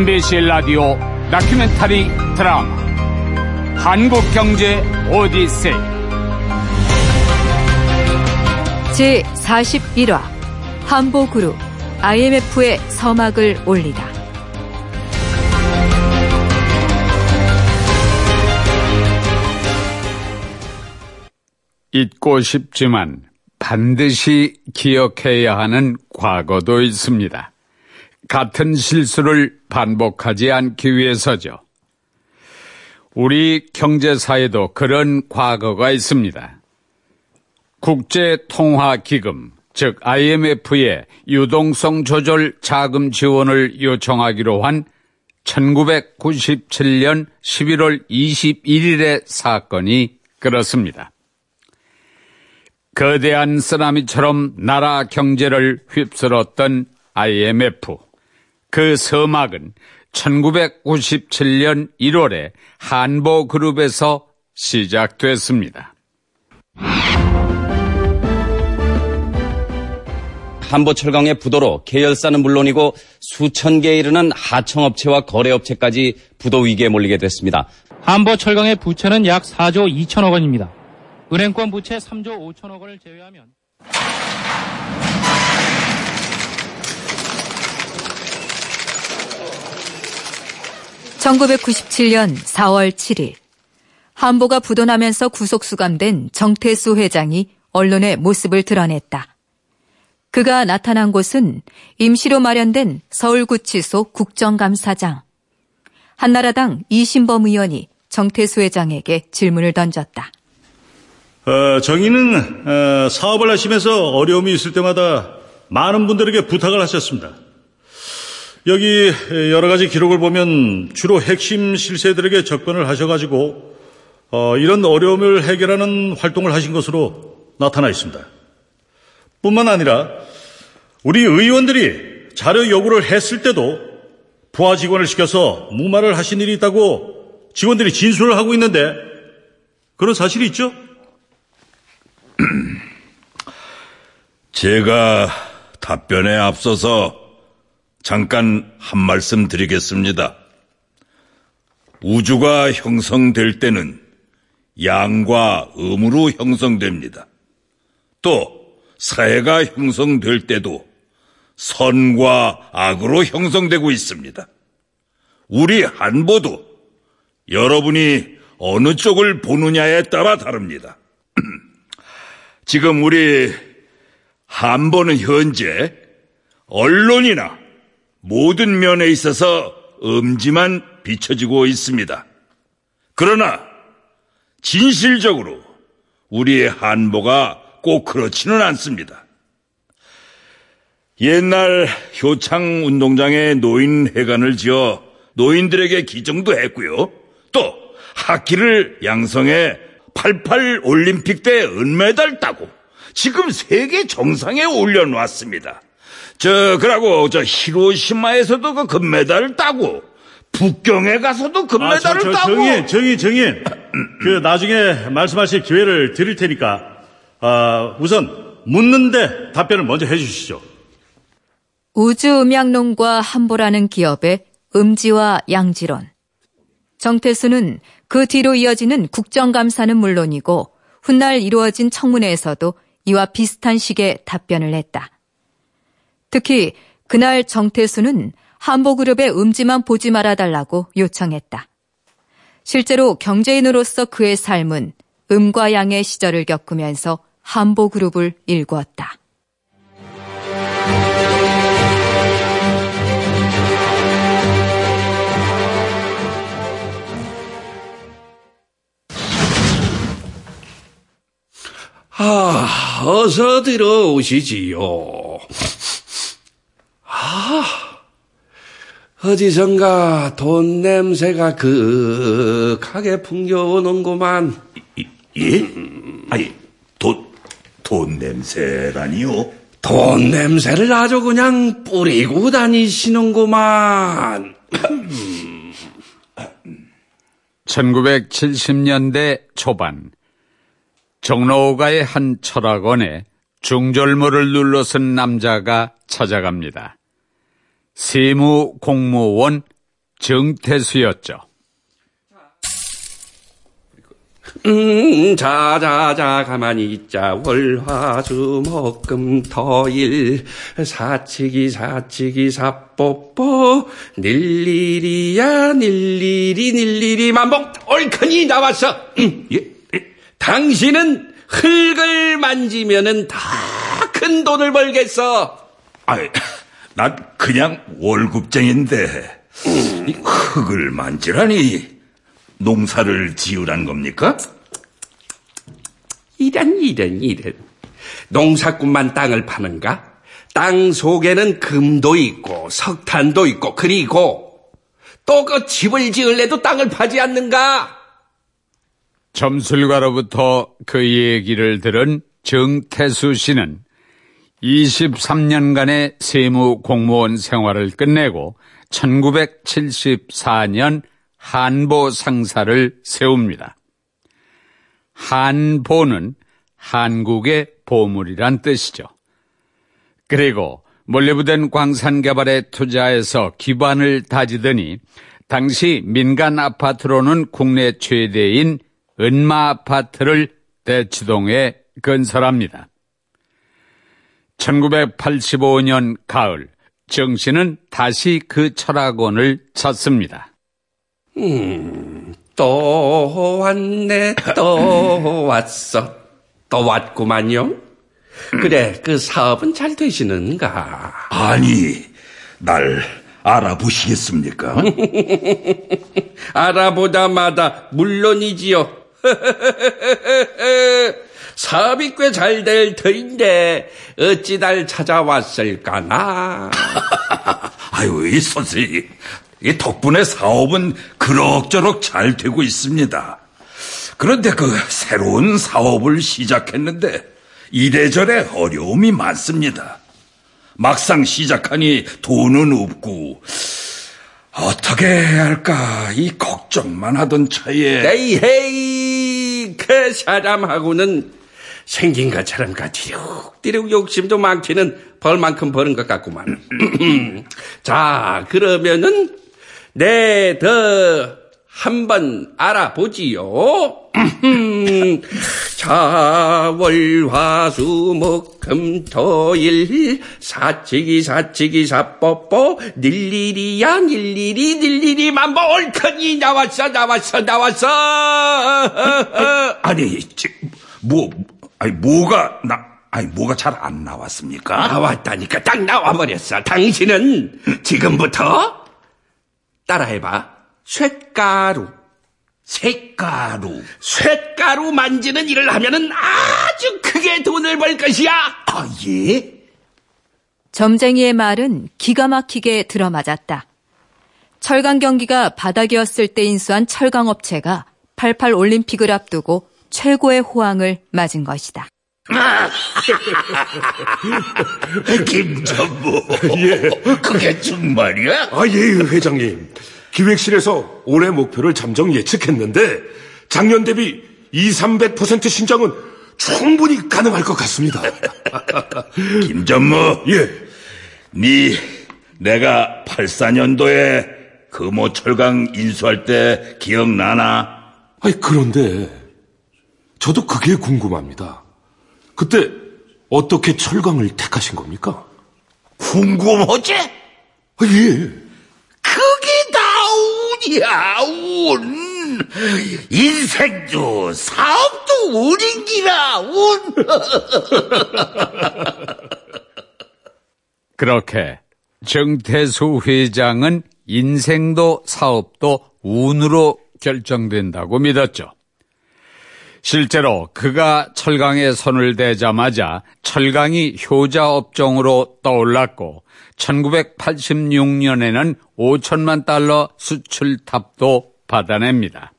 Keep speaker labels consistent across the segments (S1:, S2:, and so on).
S1: MBC 라디오 다큐멘터리 드라마. 한국경제 오디세이.
S2: 제 41화 한보그룹 IMF의 서막을 올리다.
S1: 잊고 싶지만 반드시 기억해야 하는 과거도 있습니다. 같은 실수를 반복하지 않기 위해서죠. 우리 경제사에도 그런 과거가 있습니다. 국제통화기금, 즉 IMF의 유동성 조절 자금 지원을 요청하기로 한 1997년 11월 21일의 사건이 그렇습니다. 거대한 쓰나미처럼 나라 경제를 휩쓸었던 IMF. 그 서막은 1997년 1월에 한보그룹에서 시작됐습니다.
S3: 한보철강의 부도로 계열사는 물론이고 수천 개에 이르는 하청업체와 거래업체까지 부도 위기에 몰리게 됐습니다.
S4: 한보철강의 부채는 약 4조 2천억 원입니다. 은행권 부채 3조 5천억 원을 제외하면
S2: 1997년 4월 7일 한보가 부도나면서 구속 수감된 정태수 회장이 언론에 모습을 드러냈다. 그가 나타난 곳은 임시로 마련된 서울구치소 국정감사장. 한나라당 이신범 의원이 정태수 회장에게 질문을 던졌다.
S5: 어, 정의는 어, 사업을 하시면서 어려움이 있을 때마다 많은 분들에게 부탁을 하셨습니다. 여기 여러 가지 기록을 보면 주로 핵심 실세들에게 접근을 하셔가지고 어, 이런 어려움을 해결하는 활동을 하신 것으로 나타나 있습니다. 뿐만 아니라 우리 의원들이 자료 요구를 했을 때도 부하 직원을 시켜서 무마를 하신 일이 있다고 직원들이 진술을 하고 있는데 그런 사실이 있죠?
S6: 제가 답변에 앞서서 잠깐 한 말씀 드리겠습니다. 우주가 형성될 때는 양과 음으로 형성됩니다. 또 사회가 형성될 때도 선과 악으로 형성되고 있습니다. 우리 한보도 여러분이 어느 쪽을 보느냐에 따라 다릅니다. 지금 우리 한보는 현재 언론이나 모든 면에 있어서 음지만 비춰지고 있습니다. 그러나 진실적으로 우리의 한보가 꼭 그렇지는 않습니다. 옛날 효창 운동장에 노인 회관을 지어 노인들에게 기증도 했고요. 또 하키를 양성해 88 올림픽 때 은메달 따고 지금 세계 정상에 올려놨습니다. 저 그러고 저 히로시마에서도 그 금메달을 따고 북경에 가서도 금메달을
S5: 아, 저, 저,
S6: 따고
S5: 정인, 정인, 정인. 그 나중에 말씀하실 기회를 드릴 테니까 아, 우선 묻는데 답변을 먼저 해 주시죠.
S2: 우주음향론과 한보라는 기업의 음지와 양지론. 정태수는 그 뒤로 이어지는 국정감사는 물론이고 훗날 이루어진 청문회에서도 이와 비슷한 식의 답변을 했다. 특히 그날 정태수는 한보그룹의 음지만 보지 말아달라고 요청했다. 실제로 경제인으로서 그의 삶은 음과 양의 시절을 겪으면서 한보그룹을 일구었다.
S7: 아, 어서 들어오시지요. 아, 어디선가 돈 냄새가 그윽하게 풍겨오는구만.
S6: 예? 아니 돈, 돈 냄새라니요?
S7: 돈 냄새를 아주 그냥 뿌리고 다니시는구만.
S1: 1970년대 초반 정로가의 한 철학원에 중절모를 눌러쓴 남자가 찾아갑니다. 세무 공무원 정태수였죠.
S7: 음, 자, 자, 자, 가만히 있자. 월화수목금 토 일 사치기, 사치기, 사뽀뽀, 닐리리야, 닐리리, 닐리리, 만봉, 옳거니 나왔어. 음, 예, 예. 당신은 흙을 만지면은 다 큰 돈을 벌겠어.
S6: 아이, 난 그냥 월급쟁인데 이 흙을 만지라니 농사를 지으란 겁니까?
S7: 이런, 이런, 이런. 농사꾼만 땅을 파는가? 땅 속에는 금도 있고, 석탄도 있고, 그리고 또 그 집을 지을래도 땅을 파지 않는가?
S1: 점술가로부터 그 얘기를 들은 정태수 씨는 23년간의 세무 공무원 생활을 끝내고 1974년 한보 상사를 세웁니다. 한보는 한국의 보물이란 뜻이죠. 그리고 몰래부된 광산 개발에 투자해서 기반을 다지더니 당시 민간 아파트로는 국내 최대인 은마 아파트를 대치동에 건설합니다. 1985년 가을 정 씨는 다시 그 철학원을 찾습니다.
S7: 음, 또 왔네, 또 왔어. 또 왔구만요. 그래, 그 사업은 잘 되시는가?
S6: 아니, 날 알아보시겠습니까?
S7: 알아보다마다 물론이지요. 사업이 꽤 잘 될 터인데 어찌 날 찾아왔을까나.
S6: 아유, 이 선생님. 이 덕분에 사업은 그럭저럭 잘 되고 있습니다. 그런데 그 새로운 사업을 시작했는데 이래저래 어려움이 많습니다. 막상 시작하니 돈은 없고 어떻게 해야 할까 이 걱정만 하던 차에
S7: 에이 헤이 그 사람하고는 생긴 것처럼 그 디룩디룩 욕심도 많기는 벌만큼 버는 것 같구만. 자 그러면은 네더 한번 알아보지요. 자월화수목금토일 사치기 사치기 사뽀뽀 닐리리야 닐리리 닐리리 만보 옳거니 나왔어 나왔어 나왔어
S6: 아니 지- 뭐 아니 뭐가 나 아니 뭐가 잘 안 나왔습니까?
S7: 나왔다니까 딱 나와버렸어 당신은 지금부터 따라해봐 쇳가루
S6: 색가루
S7: 쇳가루 만지는 일을 하면은 아주 크게 돈을 벌 것이야
S6: 아 예?
S2: 점쟁이의 말은 기가 막히게 들어맞았다. 철강 경기가 바닥이었을 때 인수한 철강 업체가 88 올림픽을 앞두고 최고의 호황을 맞은 것이다.
S6: 김전무 예 그게 정말이야?
S8: 아, 예, 회장님. 기획실에서 올해 목표를 잠정 예측했는데 작년 대비 2, 300% 신장은 충분히 가능할 것 같습니다.
S6: 김전무
S8: 예.
S6: 네 내가 84년도에 금호철강 인수할 때 기억나나?
S8: 아니, 그런데 저도 그게 궁금합니다. 그때 어떻게 철강을 택하신 겁니까?
S6: 궁금하지?
S8: 아, 예.
S6: 운이야 운 인생도 사업도 운인기라 운
S1: 그렇게 정태수 회장은 인생도 사업도 운으로 결정된다고 믿었죠. 실제로 그가 철강에 손을 대자마자 철강이 효자 업종으로 떠올랐고 1986년에는 5천만 달러 수출탑도 받아냅니다.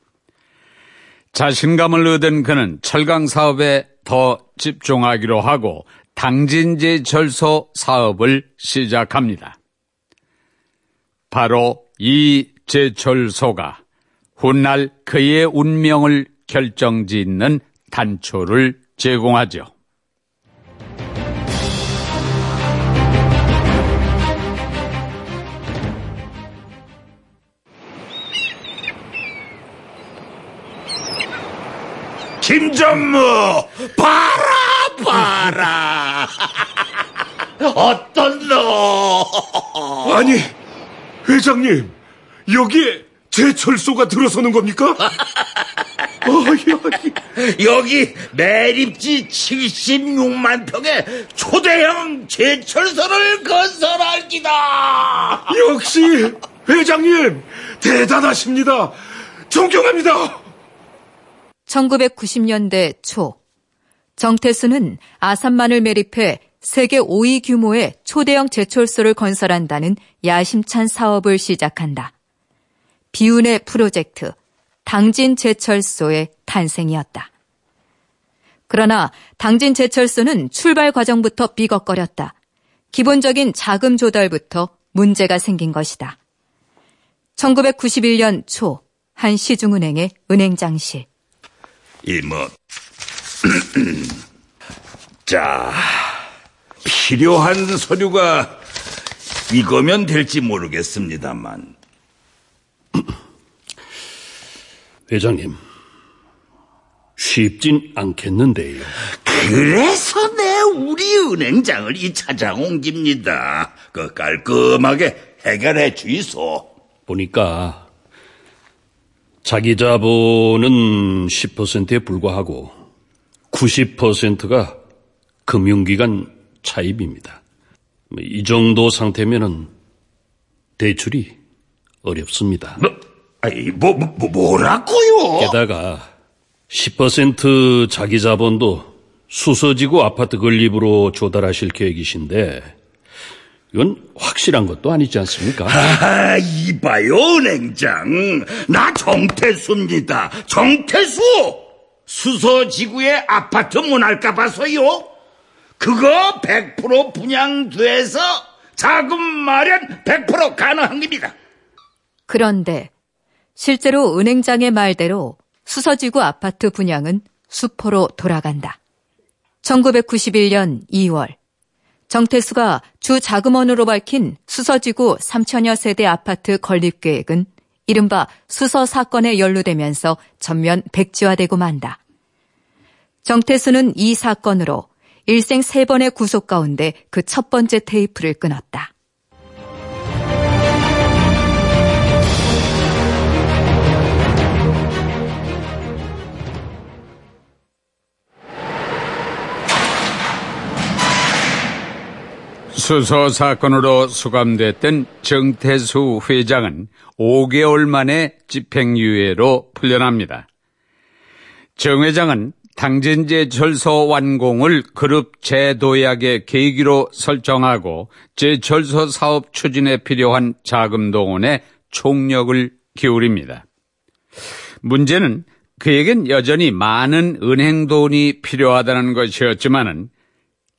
S1: 자신감을 얻은 그는 철강 사업에 더 집중하기로 하고 당진제 절소 사업을 시작합니다. 바로 이 제철소가 훗날 그의 운명을 결정지 있는 단초를 제공하죠.
S6: 김전무 봐라 봐라 어떤 놈
S8: 아니 회장님 여기에 제 철소가 들어서는 겁니까? 어, 여기.
S6: 여기 매립지 76만 평의 초대형 제철소를 건설할 기다
S8: 역시 회장님 대단하십니다. 존경합니다.
S2: 1990년대 초 정태수는 아산만을 매립해 세계 5위 규모의 초대형 제철소를 건설한다는 야심찬 사업을 시작한다. 비운의 프로젝트 당진 제철소의 탄생이었다. 그러나 당진 제철소는 출발 과정부터 삐걱거렸다. 기본적인 자금 조달부터 문제가 생긴 것이다. 1991년 초 한 시중은행의 은행장실.
S6: 이모 자 필요한 서류가 이거면 될지 모르겠습니다만
S9: 회장님, 쉽진 않겠는데요.
S6: 그래서 내 우리 은행장을 이 찾아온 깁니다. 그 깔끔하게 해결해 주이소.
S9: 보니까 자기 자본은 10%에 불과하고 90%가 금융기관 차입입니다. 이 정도 상태면은 대출이 어렵습니다.
S6: 뭐, 아이, 뭐, 뭐, 뭐라고요?
S9: 게다가 10% 자기 자본도 수서지구 아파트 건립으로 조달하실 계획이신데 이건 확실한 것도 아니지 않습니까?
S6: 아, 이봐요, 은행장. 나 정태수입니다. 정태수! 수서지구에 아파트 문할까 봐서요. 그거 100% 분양돼서 자금 마련 100% 가능한 겁니다.
S2: 그런데 실제로 은행장의 말대로 수서지구 아파트 분양은 수포로 돌아간다. 1991년 2월 정태수가 주 자금원으로 밝힌 수서지구 3천여 세대 아파트 건립 계획은 이른바 수서 사건에 연루되면서 전면 백지화되고 만다. 정태수는 이 사건으로 일생 세 번의 구속 가운데 그 첫 번째 테이프를 끊었다.
S1: 수소 사건으로 수감됐던 정태수 회장은 5개월 만에 집행유예로 풀려납니다. 정 회장은 당진제 철소 완공을 그룹 재도약의 계기로 설정하고 제철소 사업 추진에 필요한 자금 동원에 총력을 기울입니다. 문제는 그에겐 여전히 많은 은행 돈이 필요하다는 것이었지만은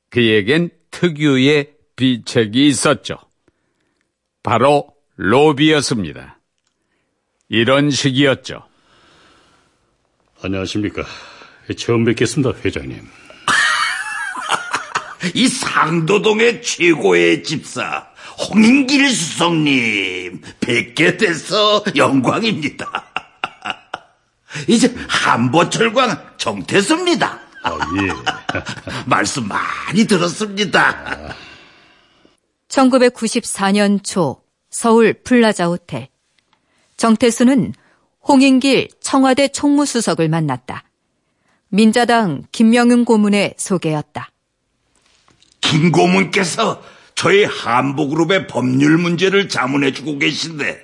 S1: 그에겐 특유의 비책이 있었죠. 바로 로비였습니다. 이런 식이었죠.
S9: 안녕하십니까. 처음 뵙겠습니다, 회장님.
S6: 이 상도동의 최고의 집사 홍인길 수석님 뵙게 돼서 영광입니다. 이제 한보철광 정태수입니다.
S9: 아, 예.
S6: 말씀 많이 들었습니다.
S2: 1994년 초 서울 플라자 호텔. 정태수는 홍인길 청와대 총무수석을 만났다. 민자당 김명윤 고문의 소개였다.
S6: 김 고문께서 저희 한보그룹의 법률 문제를 자문해주고 계신데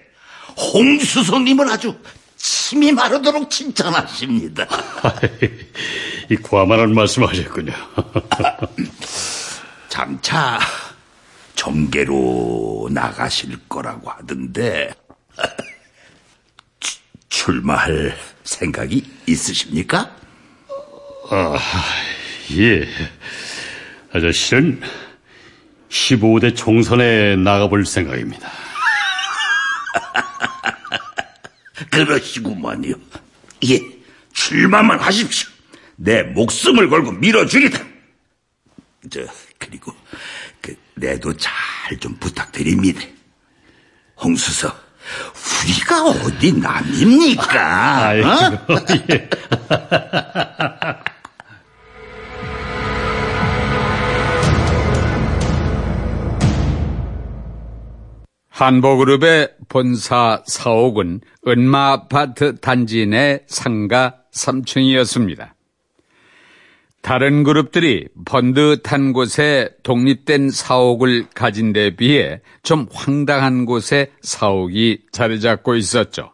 S6: 홍 수석님을 아주 침이 마르도록 칭찬하십니다.
S9: 이 과분한 말씀하셨군요.
S6: 장차 정계로 나가실 거라고 하던데 주- 출마할 생각이 있으십니까?
S9: 아, 예. 아저씨는 15대 총선에 나가볼 생각입니다.
S6: 그러시구만요. 예, 출마만 하십시오. 내 목숨을 걸고 밀어주겠다. 저 그리고 그 내도 잘 좀 부탁드립니다. 홍수석, 우리가 어디 남입니까?
S9: 아이고,
S6: 어?
S9: 예.
S1: 한보그룹의 본사 사옥은 은마 아파트 단지 내 상가 3층이었습니다. 다른 그룹들이 번듯한 곳에 독립된 사옥을 가진 데 비해 좀 황당한 곳에 사옥이 자리 잡고 있었죠.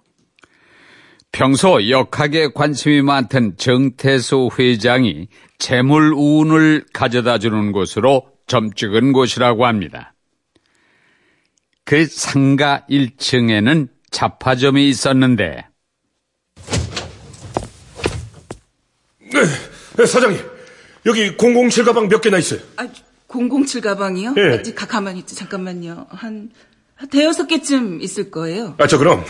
S1: 평소 역학에 관심이 많던 정태수 회장이 재물 운을 가져다 주는 곳으로 점 찍은 곳이라고 합니다. 그 상가 1층에는 잡화점이 있었는데
S8: 네, 사장님. 여기 007 가방 몇 개나 있어요?
S10: 아, 007 가방이요?
S8: 예.
S10: 아, 가, 가만히 있지, 잠깐만요. 한, 한 대여섯 개쯤 있을 거예요.
S8: 아, 저 그럼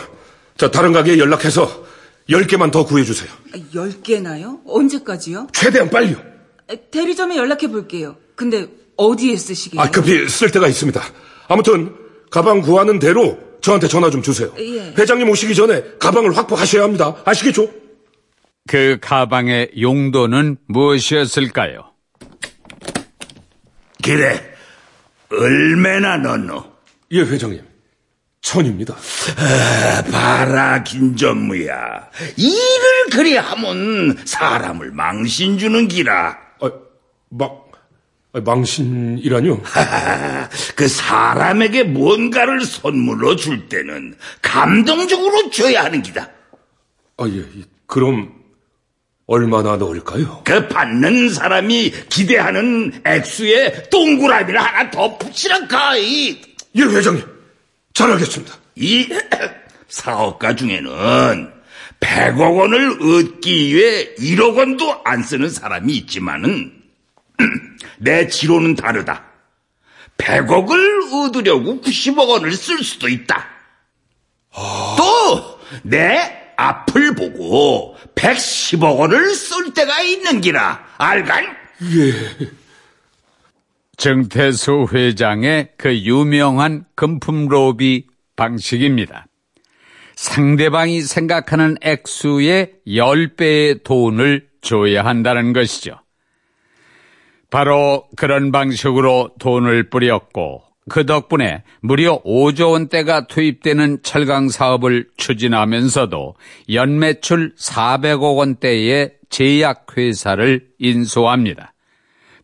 S8: 저 다른 가게에 연락해서 10개만 더 구해주세요.
S10: 아, 열 개나요? 언제까지요?
S8: 최대한 빨리요.
S10: 아, 대리점에 연락해 볼게요. 근데 어디에 쓰시게요?
S8: 아, 급히 쓸 때가 있습니다. 아무튼 가방 구하는 대로 저한테 전화 좀 주세요.
S10: 예.
S8: 회장님 오시기 전에 가방을 확보하셔야 합니다. 아시겠죠?
S1: 그 가방의 용도는 무엇이었을까요?
S6: 그래, 얼마나 넣노?
S8: 예, 회장님. 천입니다.
S6: 아, 봐라, 김전무야. 일을 그리 하면 사람을 망신 주는 기라.
S8: 아, 막, 아, 망신이라뇨?
S6: 그 사람에게 뭔가를 선물로 줄 때는 감동적으로 줘야 하는 기다.
S8: 아, 예, 예. 그럼 얼마나 넣을까요?
S6: 그 받는 사람이 기대하는 액수에 동그라미를 하나 더 붙이라카이.
S8: 예, 회장님. 잘 알겠습니다.
S6: 이 사업가 중에는 100억 원을 얻기 위해 1억 원도 안 쓰는 사람이 있지만은 내 지로는 다르다. 100억을 얻으려고 90억 원을 쓸 수도 있다. 또내 앞을 보고 110억 원을 쓸 때가 있는 기라. 알간?
S8: 예.
S1: 정태수 회장의 그 유명한 금품 로비 방식입니다. 상대방이 생각하는 액수의 10배의 돈을 줘야 한다는 것이죠. 바로 그런 방식으로 돈을 뿌렸고 그 덕분에 무려 5조 원대가 투입되는 철강 사업을 추진하면서도 연매출 400억 원대의 제약회사를 인수합니다.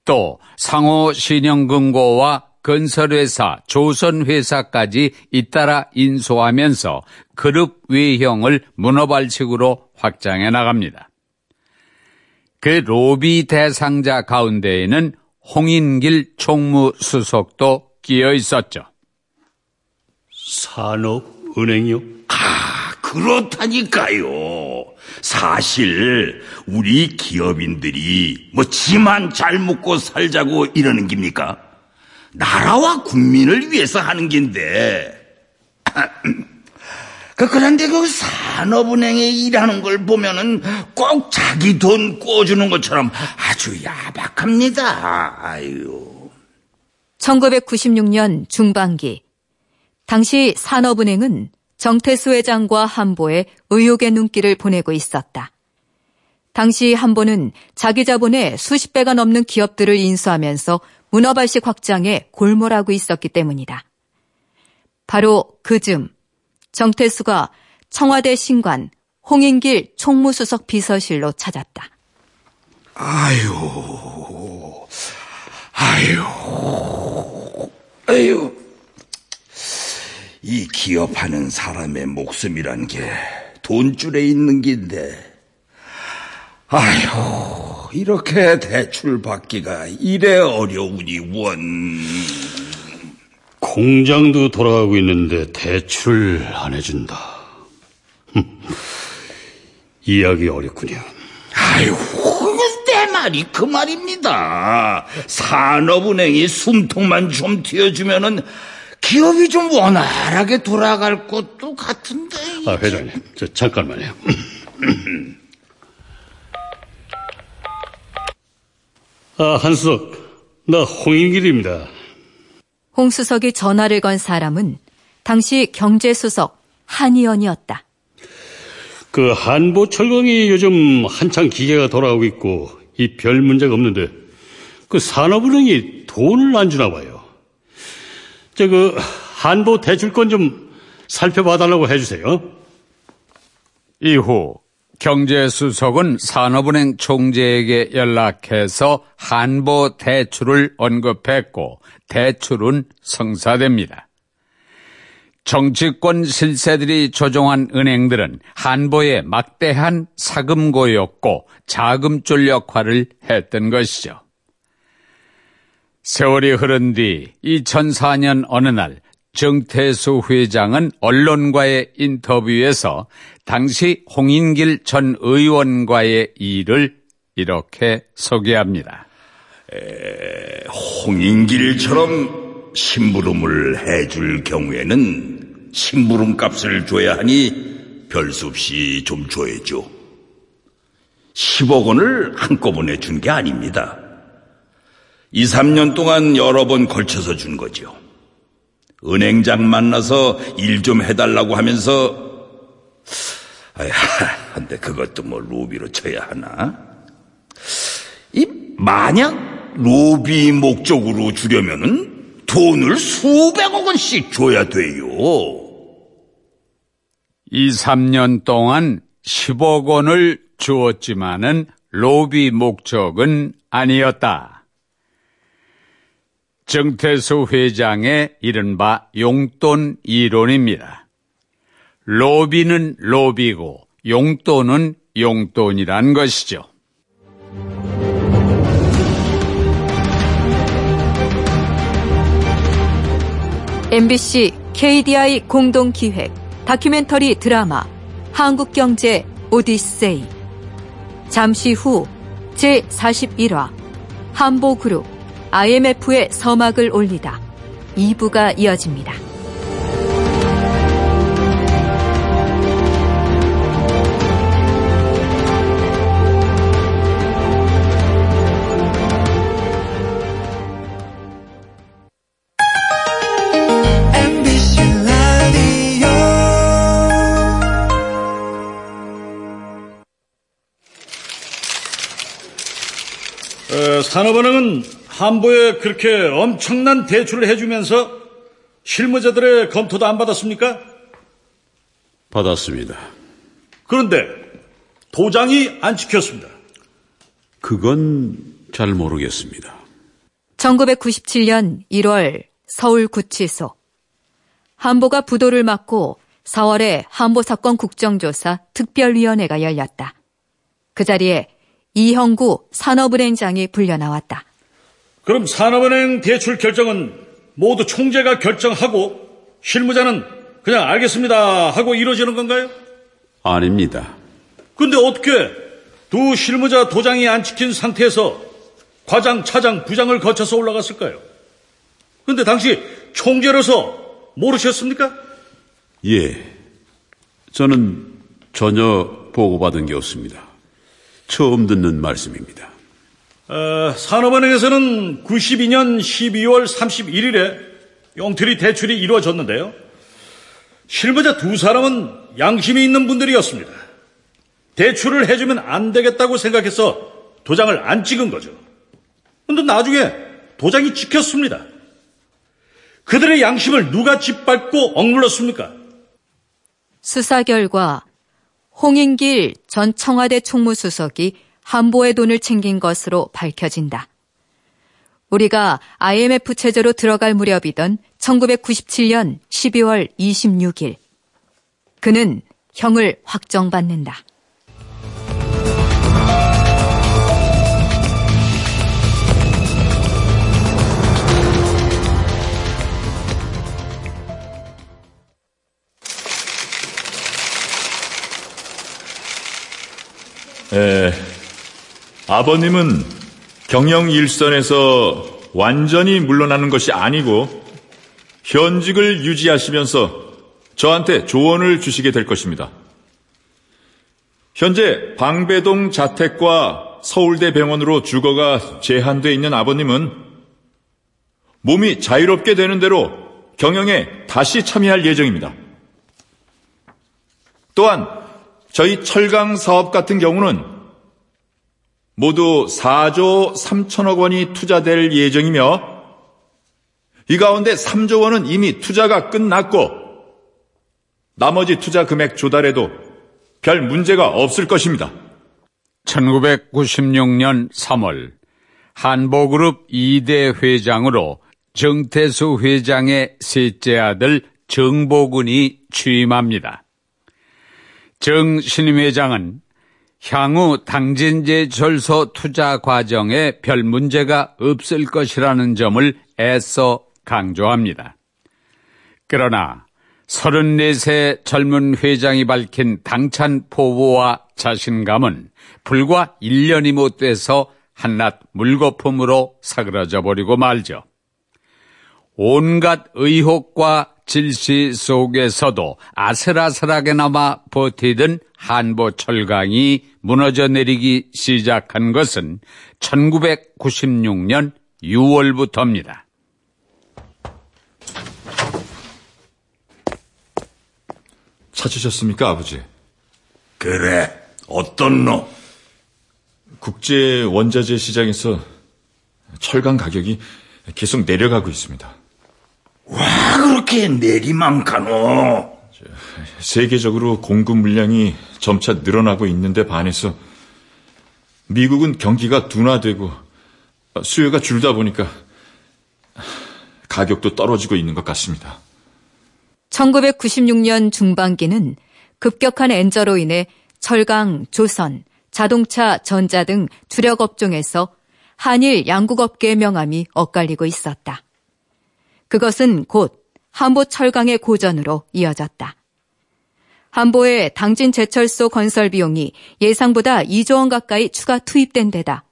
S1: 또 상호 신영금고와 건설회사, 조선회사까지 잇따라 인수하면서 그룹 외형을 문어발식으로 확장해 나갑니다. 그 로비 대상자 가운데에는 홍인길 총무수석도 끼어 있었죠.
S9: 산업은행이요?
S6: 아, 그렇다니까요. 사실 우리 기업인들이 뭐 지만 잘 먹고 살자고 이러는 겁니까? 나라와 국민을 위해서 하는 긴데. 그 그런데 그 산업은행에 일하는 걸 보면은 꼭 자기 돈 꿔주는 것처럼 아주 야박합니다. 아유.
S2: 1996년 중반기 당시 산업은행은 정태수 회장과 한보에 의혹의 눈길을 보내고 있었다. 당시 한보는 자기 자본의 수십 배가 넘는 기업들을 인수하면서 문어발식 확장에 골몰하고 있었기 때문이다. 바로 그즈음 정태수가 청와대 신관 홍인길 총무수석 비서실로 찾았다.
S6: 아유, 아유, 아유. 이 기업하는 사람의 목숨이란 게 돈줄에 있는 긴데, 아유, 이렇게 대출 받기가 이래 어려우니 원.
S9: 공장도 돌아가고 있는데 대출 안 해준다. 이해하기 어렵군요.
S6: 내 말이 그 말입니다. 산업은행이 숨통만 좀 튀어주면은 기업이 좀 원활하게 돌아갈 것도 같은데.
S9: 아, 회장님, 저 잠깐만요. 아, 한수석, 나 홍인길입니다.
S2: 홍 수석이 전화를 건 사람은 당시 경제수석 한의원이었다.
S9: 그 한보 철강이 요즘 한창 기계가 돌아오고 있고 이 별 문제가 없는데 그 산업은행이 돈을 안 주나 봐요. 저 그 한보 대출권 좀 살펴봐 달라고 해주세요.
S1: 이후 경제수석은 산업은행 총재에게 연락해서 한보 대출을 언급했고 대출은 성사됩니다. 정치권 실세들이 조종한 은행들은 한보의 막대한 사금고였고 자금줄 역할을 했던 것이죠. 세월이 흐른 뒤 2004년 어느 날 정태수 회장은 언론과의 인터뷰에서 당시 홍인길 전 의원과의 일을 이렇게 소개합니다.
S6: 홍인길처럼 심부름을 해줄 경우에는 심부름 값을 줘야 하니 별수 없이 좀 줘야죠. 10억 원을 한꺼번에 준 게 아닙니다. 2, 3년 동안 여러 번 걸쳐서 준 거죠. 은행장 만나서 일 좀 해달라고 하면서 아야, 근데 그것도 뭐 로비로 쳐야 하나? 이 만약 로비 목적으로 주려면은 돈을 수백억 원씩 줘야 돼요.
S1: 2, 3년 동안 10억 원을 주었지만은 로비 목적은 아니었다. 정태수 회장의 이른바 용돈 이론입니다. 로비는 로비고 용돈은 용돈이란 것이죠.
S2: MBC KDI 공동기획 다큐멘터리 드라마 한국경제 오디세이 잠시 후 제41화 한보그룹 IMF의 서막을 올리다 2부가 이어집니다.
S5: 산업은행은 한보에 그렇게 엄청난 대출을 해주면서 실무자들의 검토도 안 받았습니까?
S9: 받았습니다.
S5: 그런데 도장이 안 찍혔습니다.
S9: 그건 잘 모르겠습니다.
S2: 1997년 1월 서울구치소 한보가 부도를 막고 4월에 한보 사건 국정조사 특별위원회가 열렸다. 그 자리에 이형구 산업은행장이 불려 나왔다.
S5: 그럼 산업은행 대출 결정은 모두 총재가 결정하고 실무자는 그냥 알겠습니다 하고 이루어지는 건가요?
S9: 아닙니다.
S5: 근데 어떻게 두 실무자 도장이 안 찍힌 상태에서 과장, 차장, 부장을 거쳐서 올라갔을까요? 근데 당시 총재로서 모르셨습니까?
S9: 예. 저는 전혀 보고받은 게 없습니다. 처음 듣는 말씀입니다.
S5: 어, 산업은행에서는 92년 12월 31일에 용태리 대출이 이루어졌는데요. 실무자 두 사람은 양심이 있는 분들이었습니다. 대출을 해주면 안 되겠다고 생각해서 도장을 안 찍은 거죠. 근데 나중에 도장이 찍혔습니다. 그들의 양심을 누가 짓밟고 억눌렀습니까?
S2: 수사 결과 홍인길 전 청와대 총무수석이 한보의 돈을 챙긴 것으로 밝혀진다. 우리가 IMF 체제로 들어갈 무렵이던 1997년 12월 26일. 그는 형을 확정받는다.
S11: 아버님은 경영 일선에서 완전히 물러나는 것이 아니고 현직을 유지하시면서 저한테 조언을 주시게 될 것입니다. 현재 방배동 자택과 서울대 병원으로 주거가 제한돼 있는 아버님은 몸이 자유롭게 되는 대로 경영에 다시 참여할 예정입니다. 또한 저희 철강 사업 같은 경우는 모두 4조 3천억 원이 투자될 예정이며 이 가운데 3조 원은 이미 투자가 끝났고 나머지 투자 금액 조달에도 별 문제가 없을 것입니다.
S1: 1996년 3월 한보그룹 2대 회장으로 정태수 회장의 셋째 아들 정보근이 취임합니다. 정 신임 회장은 향후 당진제 절소 투자 과정에 별 문제가 없을 것이라는 점을 애써 강조합니다. 그러나 34세 젊은 회장이 밝힌 당찬 포부와 자신감은 불과 1년이 못 돼서 한낱 물거품으로 사그라져 버리고 말죠. 온갖 의혹과 질시 속에서도 아슬아슬하게나마 버티던 한보 철강이 무너져 내리기 시작한 것은 1996년 6월부터입니다.
S11: 찾으셨습니까, 아버지?
S6: 그래, 어떤 놈?
S11: 국제 원자재 시장에서 철강 가격이 계속 내려가고 있습니다.
S6: 와, 그렇게 내리만카노?
S11: 세계적으로 공급 물량이 점차 늘어나고 있는데 반해서 미국은 경기가 둔화되고 수요가 줄다 보니까 가격도 떨어지고 있는 것 같습니다.
S2: 1996년 중반기는 급격한 엔저로 인해 철강, 조선, 자동차, 전자 등 주력 업종에서 한일 양국 업계의 명함이 엇갈리고 있었다. 그것은 곧 한보 철강의 고전으로 이어졌다. 한보의 당진 제철소 건설 비용이 예상보다 2조 원 가까이 추가 투입된 데다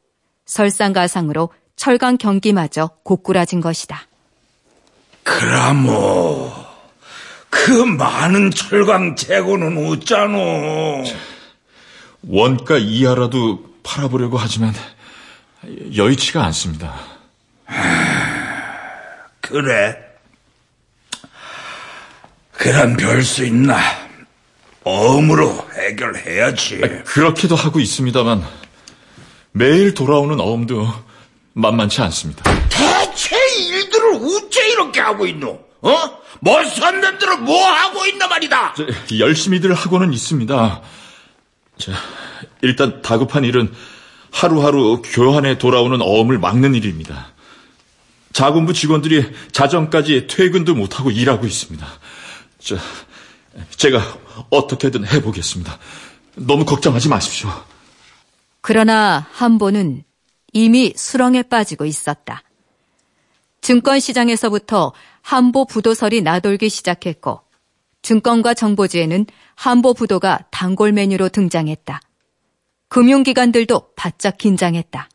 S2: 설상가상으로 철강 경기마저 고꾸라진 것이다.
S6: 그라모, 그 많은 철강 재고는 어쩌노?
S11: 원가 이하라도 팔아보려고 하지만 여의치가 않습니다.
S6: 그래. 그럼 별 수 있나? 어음으로 해결해야지.
S11: 그렇게도 하고 있습니다만 매일 돌아오는 어음도 만만치 않습니다.
S6: 대체 일들을 어째 이렇게 하고 있노? 어? 못산 놈들은 뭐 하고 있나 말이다.
S11: 저, 열심히들 하고는 있습니다. 자, 일단 다급한 일은 하루하루 교환에 돌아오는 어음을 막는 일입니다. 자군부 직원들이 자정까지 퇴근도 못하고 일하고 있습니다. 저, 제가 어떻게든 해보겠습니다. 너무 걱정하지 마십시오.
S2: 그러나 한보는 이미 수렁에 빠지고 있었다. 증권시장에서부터 한보 부도설이 나돌기 시작했고 증권과 정보지에는 한보 부도가 단골 메뉴로 등장했다. 금융기관들도 바짝 긴장했다.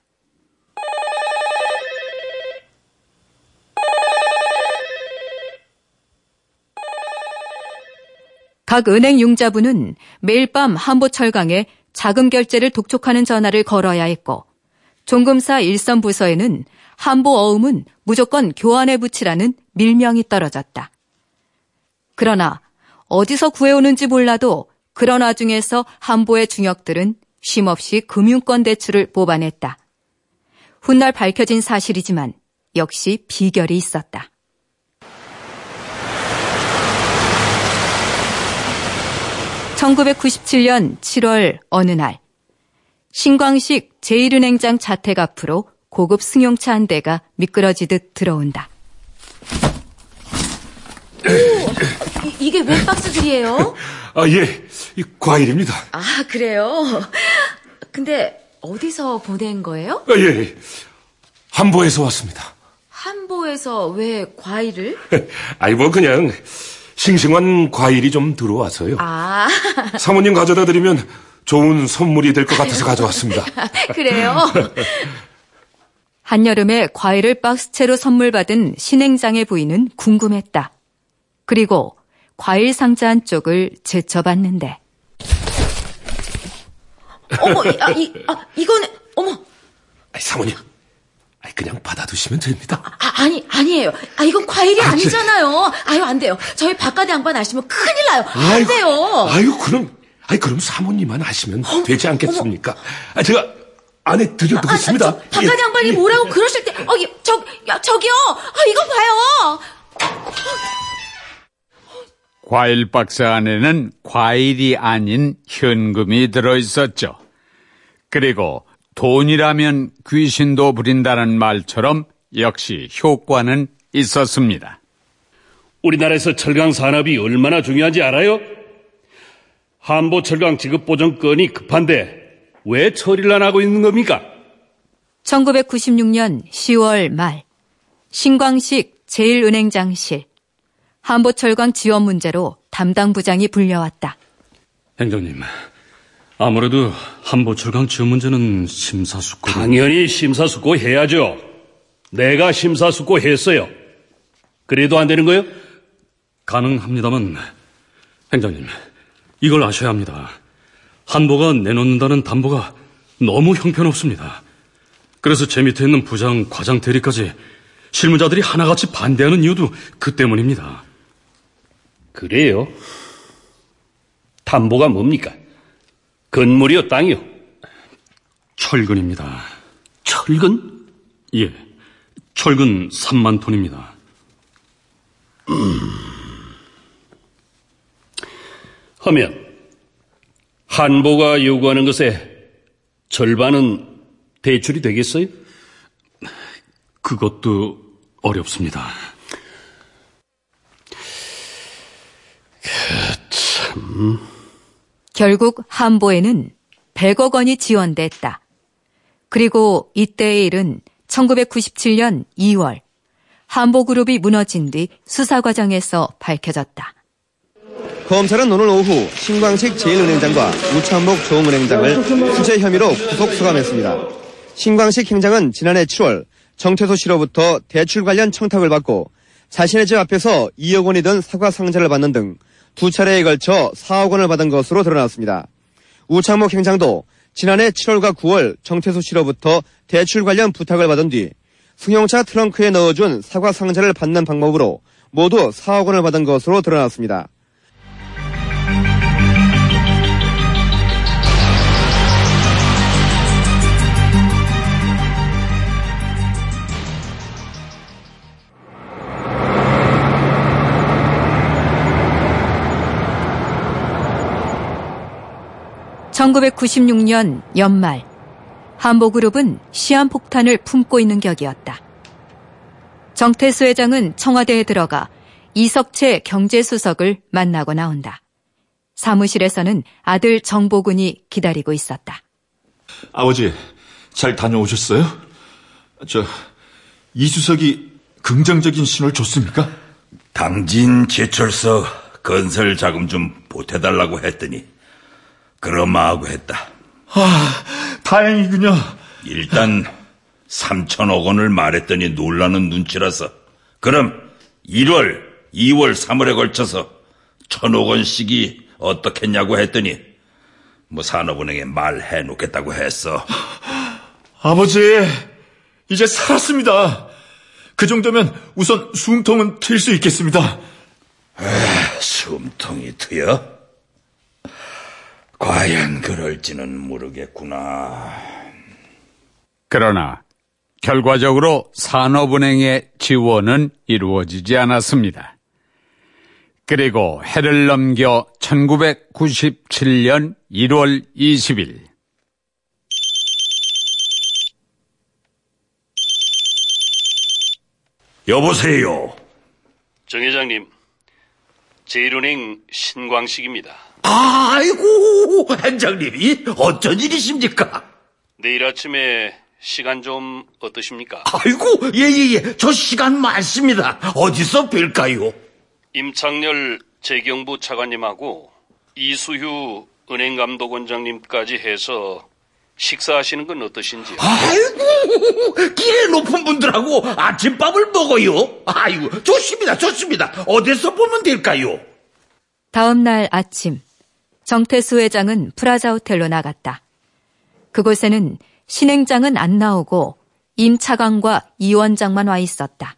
S2: 각 은행 융자부는 매일 밤 한보철강에 자금 결제를 독촉하는 전화를 걸어야 했고 종금사 일선 부서에는 한보 어음은 무조건 교환에 붙이라는 밀명이 떨어졌다. 그러나 어디서 구해오는지 몰라도 그런 와중에서 한보의 중역들은 쉼없이 금융권 대출을 뽑아냈다. 훗날 밝혀진 사실이지만 역시 비결이 있었다. 1997년 7월 어느 날 신광식 제1은행장 자택 앞으로 고급 승용차 한 대가 미끄러지듯 들어온다.
S12: 오, 이, 게웬 박스들이에요?
S8: 아, 예. 이 과일입니다.
S12: 아, 그래요? 근데 어디서 보낸 거예요?
S8: 아, 예. 한보에서 왔습니다.
S12: 한보에서 왜 과일을?
S8: 아이, 뭐, 그냥, 싱싱한 과일이 좀 들어와서요.
S12: 아.
S8: 사모님 가져다 드리면 좋은 선물이 될 것 같아서 가져왔습니다.
S12: 그래요?
S2: 한여름에 과일을 박스채로 선물 받은 신행장의 부인은 궁금했다. 그리고 과일 상자 한쪽을 제쳐봤는데.
S12: 어머, 아, 이, 아, 이거는, 어머.
S8: 아이, 사모님, 그냥 받아두시면 됩니다.
S12: 아, 아니, 아니에요. 아, 이건 과일이 아, 니잖아요 아유, 안 돼요. 저희 바깥에 양반 아시면 큰일 나요. 안 아이고, 돼요.
S8: 아유, 그럼, 아이, 그럼 사모님만 하시면 어, 되지 않겠습니까? 어머. 아, 제가 안에 들여두겠습니다. 아, 아,
S12: 바깥 예. 양반이 뭐라고 그러실 때, 어, 저, 야, 저기요. 아, 이거 봐요.
S1: 과일 박스 안에는 과일이 아닌 현금이 들어 있었죠. 그리고 돈이라면 귀신도 부린다는 말처럼 역시 효과는 있었습니다.
S9: 우리나라에서 철강 산업이 얼마나 중요한지 알아요? 한보 철강 지급 보전 건이 급한데 왜 처리를 안 하고 있는 겁니까?
S2: 1996년 10월 말 신광식 제1은행 장실 한보철강 지원 문제로 담당 부장이 불려왔다.
S9: 행정님, 아무래도 한보철강 지원 문제는 심사숙고 당연히 심사숙고 해야죠. 내가 심사숙고 했어요. 그래도 안 되는 거요? 가능합니다만 행장님 이걸 아셔야 합니다. 한보가 내놓는다는 담보가 너무 형편없습니다. 그래서 제 밑에 있는 부장, 과장 대리까지 실무자들이 하나같이 반대하는 이유도 그 때문입니다. 그래요? 담보가 뭡니까? 건물이요, 땅이요? 철근입니다. 철근? 예. 철근 3만 톤입니다. 음. 하면, 한보가 요구하는 것에 절반은 대출이 되겠어요? 그것도 어렵습니다.
S2: 그 참. 결국 한보에는 100억 원이 지원됐다. 그리고 이때의 일은 1997년 2월 한보그룹이 무너진 뒤 수사 과정에서 밝혀졌다.
S13: 검찰은 오늘 오후 신광식 제1은행장과 우창목 조은행장을 수재 혐의로 구속 수감했습니다. 신광식 행장은 지난해 7월 정태소 씨로부터 대출 관련 청탁을 받고 자신의 집 앞에서 2억 원이 든 사과 상자를 받는 등 두 차례에 걸쳐 4억 원을 받은 것으로 드러났습니다. 우창목 행장도 지난해 7월과 9월 정태소 씨로부터 대출 관련 부탁을 받은 뒤 승용차 트렁크에 넣어준 사과 상자를 받는 방법으로 모두 4억 원을 받은 것으로 드러났습니다.
S2: 1996년 연말 한보그룹은 시한폭탄을 품고 있는 격이었다. 정태수 회장은 청와대에 들어가 이석채 경제수석을 만나고 나온다. 사무실에서는 아들 정보군이 기다리고 있었다.
S11: 아버지, 잘 다녀오셨어요? 저, 이수석이 긍정적인 신호를 줬습니까?
S6: 당진 제철서 건설 자금 좀 보태달라고 했더니 그러마하고 했다.
S11: 아, 다행이군요.
S6: 일단 3천억 원을 말했더니 놀라는 눈치라서 그럼 1월, 2월, 3월에 걸쳐서 천억 원씩이 어떻겠냐고 했더니 뭐 산업은행에 말해 놓겠다고 했어.
S11: 아버지, 이제 살았습니다. 그 정도면 우선 숨통은 트일 수 있겠습니다.
S6: 에, 숨통이 트여? 과연 그럴지는 모르겠구나.
S1: 그러나 결과적으로 산업은행의 지원은 이루어지지 않았습니다. 그리고 해를 넘겨 1997년 1월 20일
S6: 여보세요.
S9: 정 회장님, 제1은행 신광식입니다.
S6: 아이고, 행장님이 어쩐 일이십니까?
S9: 내일 아침에 시간 좀 어떠십니까?
S6: 아이고, 예, 예, 예. 저 시간 많습니다. 어디서 뵐까요?
S9: 임창렬 재경부 차관님하고 이수휴 은행감독원장님까지 해서 식사하시는 건 어떠신지요?
S6: 아이고, 길에 높은 분들하고 아침밥을 먹어요. 아이고, 좋습니다, 좋습니다. 어디서 보면 될까요?
S2: 다음 날 아침, 정태수 회장은 프라자 호텔로 나갔다. 그곳에는 신행장은 안 나오고 임 차관과 이 원장만 와 있었다.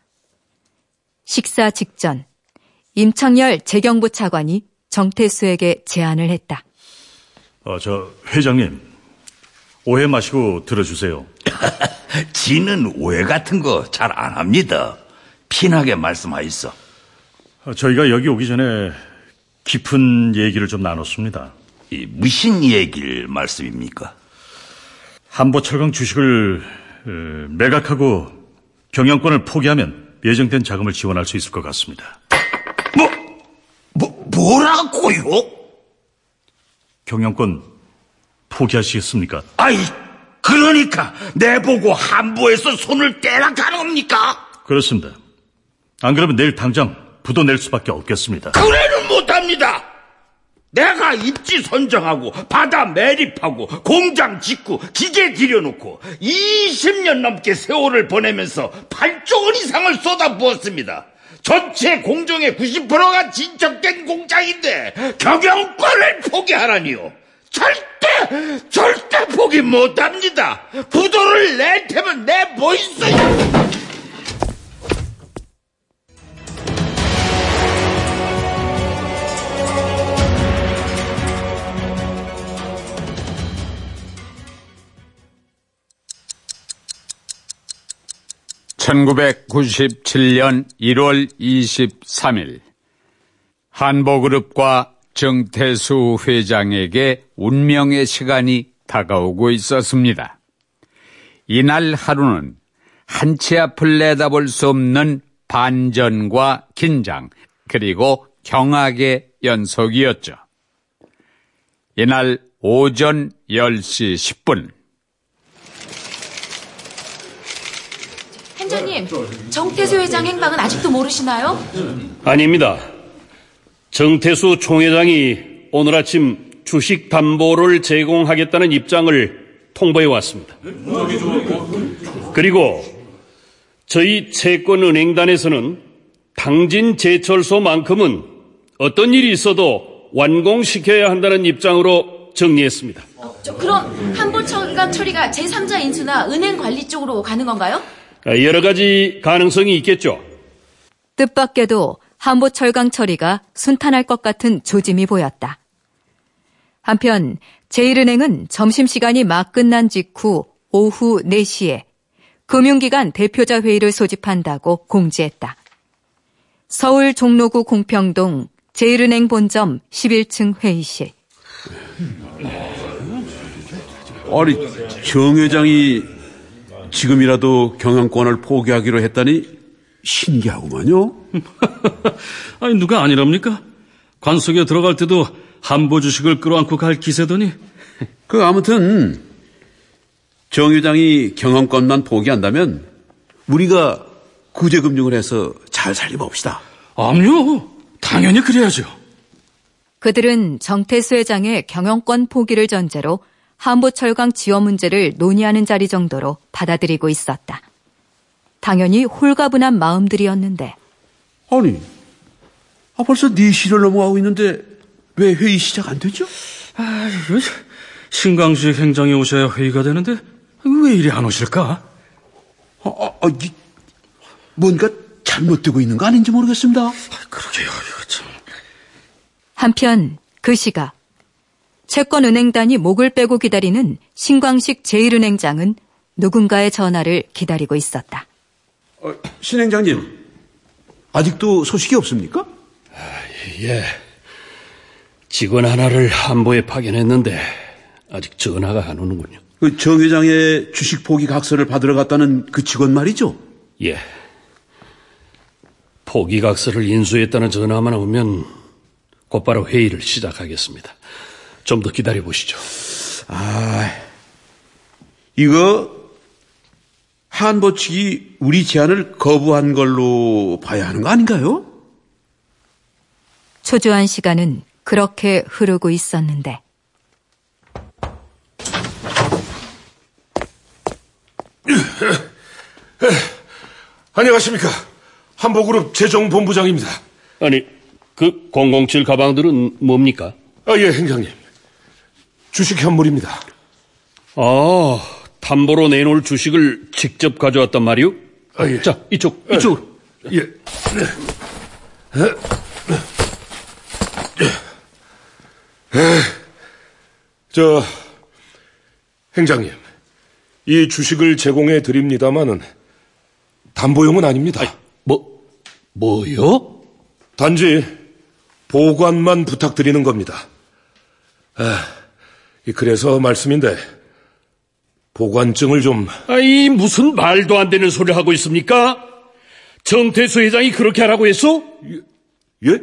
S2: 식사 직전 임창열 재경부 차관이 정태수에게 제안을 했다.
S5: 어, 저 회장님 오해 마시고 들어주세요.
S6: 지는 오해 같은 거 잘 안 합니다. 편하게 말씀하있어.
S5: 어, 저희가 여기 오기 전에 깊은 얘기를 좀 나눴습니다.
S6: 이 무슨 얘기를 말씀입니까?
S5: 한보철강 주식을 어, 매각하고 경영권을 포기하면 예정된 자금을 지원할 수 있을 것 같습니다.
S6: 뭐, 뭐라고요?
S5: 경영권 포기하시겠습니까?
S6: 아이, 그러니까 내보고 한보에서 손을 떼라 가는 겁니까?
S5: 그렇습니다. 안 그러면 내일 당장 부도 낼 수밖에 없겠습니다.
S6: 그래는 못합니다. 내가 입지 선정하고 바다 매립하고 공장 짓고 기계 들여놓고 20년 넘게 세월을 보내면서 8조 원 이상을 쏟아부었습니다. 전체 공정의 90%가 진척된 공장인데 경영권을 포기하라니요. 절대 절대 포기 못합니다. 부도를 낼 테면 내뭐 있어
S1: (1997년 1월 23일) 한보그룹과 정태수 회장에게 운명의 시간이 다가오고 있었습니다. 이날 하루는 한치 앞을 내다볼 수 없는 반전과 긴장, 그리고 경악의 연속이었죠. 이날 오전 10시 10분.
S12: 행자님, 정태수 회장 행방은 아직도 모르시나요?
S9: 아닙니다. 정태수 총회장이 오늘 아침 주식 담보를 제공하겠다는 입장을 통보해 왔습니다. 그리고 저희 채권은행단에서는 당진 제철소만큼은 어떤 일이 있어도 완공시켜야 한다는 입장으로 정리했습니다.
S12: 저, 그럼 한보철강 처리가 제3자 인수나 은행 관리 쪽으로 가는 건가요?
S9: 여러 가지 가능성이 있겠죠.
S2: 뜻밖에도 한보 철강 처리가 순탄할 것 같은 조짐이 보였다. 한편 제일은행은 점심시간이 막 끝난 직후 오후 4시에 금융기관 대표자 회의를 소집한다고 공지했다. 서울 종로구 공평동 제일은행 본점 11층 회의실.
S14: 아니, 정 회장이 지금이라도 경영권을 포기하기로 했다니 신기하구만요.
S15: 아니 누가 아니랍니까? 관속에 들어갈 때도 한보 주식을 끌어안고 갈 기세더니.
S14: 그 아무튼 정 회장이 경영권만 포기한다면 우리가 구제금융을 해서 잘 살림봅시다.
S15: 아니요. 당연히 그래야죠.
S2: 그들은 정태수 회장의 경영권 포기를 전제로 한보철강 지원 문제를 논의하는 자리 정도로 받아들이고 있었다. 당연히 홀가분한 마음들이었는데.
S14: 아니, 아, 벌써 4시를 넘어가고 있는데 왜 회의 시작 안 되죠?
S15: 아, 신광식 행장이 오셔야 회의가 되는데 왜 이리 안 오실까?
S14: 아, 아, 아, 이, 뭔가 잘못되고 있는 거 아닌지 모르겠습니다. 아,
S15: 그러게요, 이거 참.
S2: 한편 그 시각 채권은행단이 목을 빼고 기다리는 신광식 제1은행장은 누군가의 전화를 기다리고 있었다.
S14: 어, 신행장님, 아직도 소식이 없습니까?
S9: 아, 예. 직원 하나를 한보에 파견했는데 아직 전화가 안 오는군요.
S14: 그 정 회장의 주식 포기 각서를 받으러 갔다는 그 직원 말이죠?
S9: 예. 포기 각서를 인수했다는 전화만 오면 곧바로 회의를 시작하겠습니다. 좀 더 기다려 보시죠.
S14: 아, 이거 한보 측이 우리 제안을 거부한 걸로 봐야 하는 거 아닌가요?
S2: 초조한 시간은 그렇게 흐르고 있었는데.
S8: 안녕하십니까. 한보그룹 재정본부장입니다.
S9: 아니, 그 007 가방들은 뭡니까?
S8: 아, 예, 행장님. 주식 현물입니다.
S9: 아, 담보로 내놓을 주식을 직접 가져왔단 말이오?
S8: 아, 예.
S9: 자, 이쪽, 이쪽.
S8: 예. 저, 행장님, 이 주식을 제공해 드립니다마는 담보용은 아닙니다.
S9: 뭐, 뭐요?
S8: 단지 보관만 부탁드리는 겁니다. 아, 그래서 말씀인데 보관증을 좀
S9: 아이, 무슨 말도 안 되는 소리를 하고 있습니까? 정태수 회장이 그렇게 하라고 했어?
S8: 예?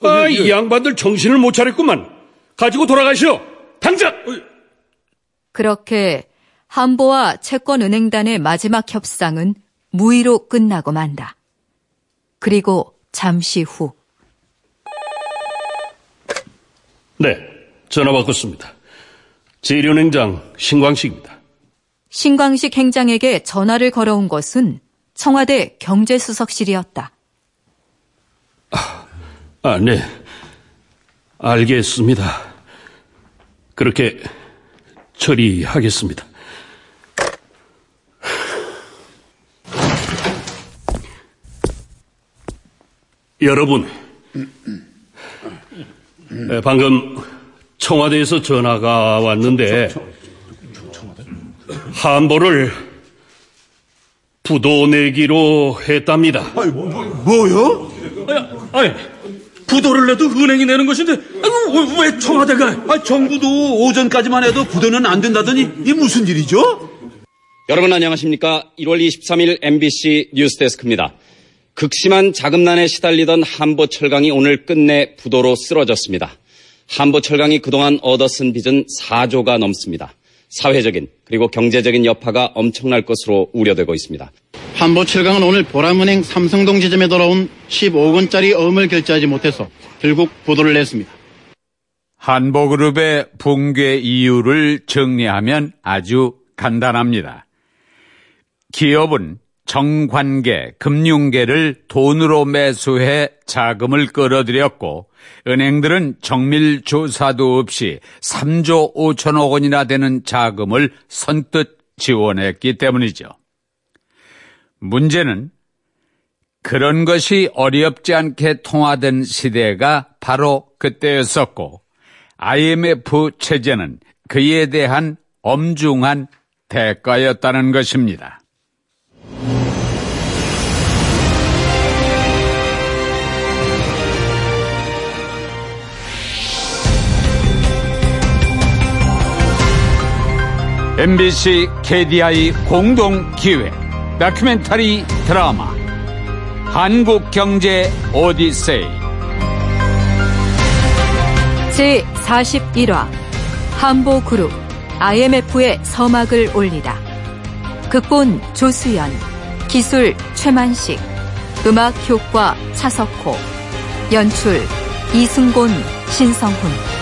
S9: 아, 이 양반들 정신을 못 차렸구만. 가지고 돌아가시오. 당장!
S2: 그렇게 한보와 채권은행단의 마지막 협상은 무의로 끝나고 만다. 그리고 잠시 후
S9: 네, 전화 바꿨습니다. 재련행장 신광식입니다.
S2: 신광식 행장에게 전화를 걸어온 것은 청와대 경제수석실이었다.
S9: 아, 네. 알겠습니다. 그렇게 처리하겠습니다. 여러분, 네, 방금 청와대에서 전화가 왔는데 한보를 부도 내기로 했답니다.
S14: 뭐요?
S9: 아니, 부도를 내도 은행이 내는 것인데 아이고, 왜, 왜 청와대가?
S14: 아, 정부도 오전까지만 해도 부도는 안 된다더니 이게 무슨 일이죠?
S3: 여러분 안녕하십니까? 1월 23일 MBC 뉴스데스크입니다. 극심한 자금난에 시달리던 한보철강이 오늘 끝내 부도로 쓰러졌습니다. 한보철강이 그동안 얻어쓴 빚은 4조가 넘습니다. 사회적인 그리고 경제적인 여파가 엄청날 것으로 우려되고 있습니다.
S16: 한보철강은 오늘 보람은행 삼성동 지점에 돌아온 15억 원짜리 어음을 결제하지 못해서 결국 부도를 냈습니다.
S1: 한보그룹의 붕괴 이유를 정리하면 아주 간단합니다. 기업은 정관계, 금융계를 돈으로 매수해 자금을 끌어들였고 은행들은 정밀 조사도 없이 3조 5천억 원이나 되는 자금을 선뜻 지원했기 때문이죠. 문제는 그런 것이 어렵지 않게 통화된 시대가 바로 그때였었고 IMF 체제는 그에 대한 엄중한 대가였다는 것입니다. MBC KDI 공동 기획 다큐멘터리 드라마 한국 경제 오디세이.
S2: 제 41화 한보 그룹 IMF의 서막을 올리다. 극본 조수연 기술 최만식 음악 효과 차석호 연출 이승곤 신성훈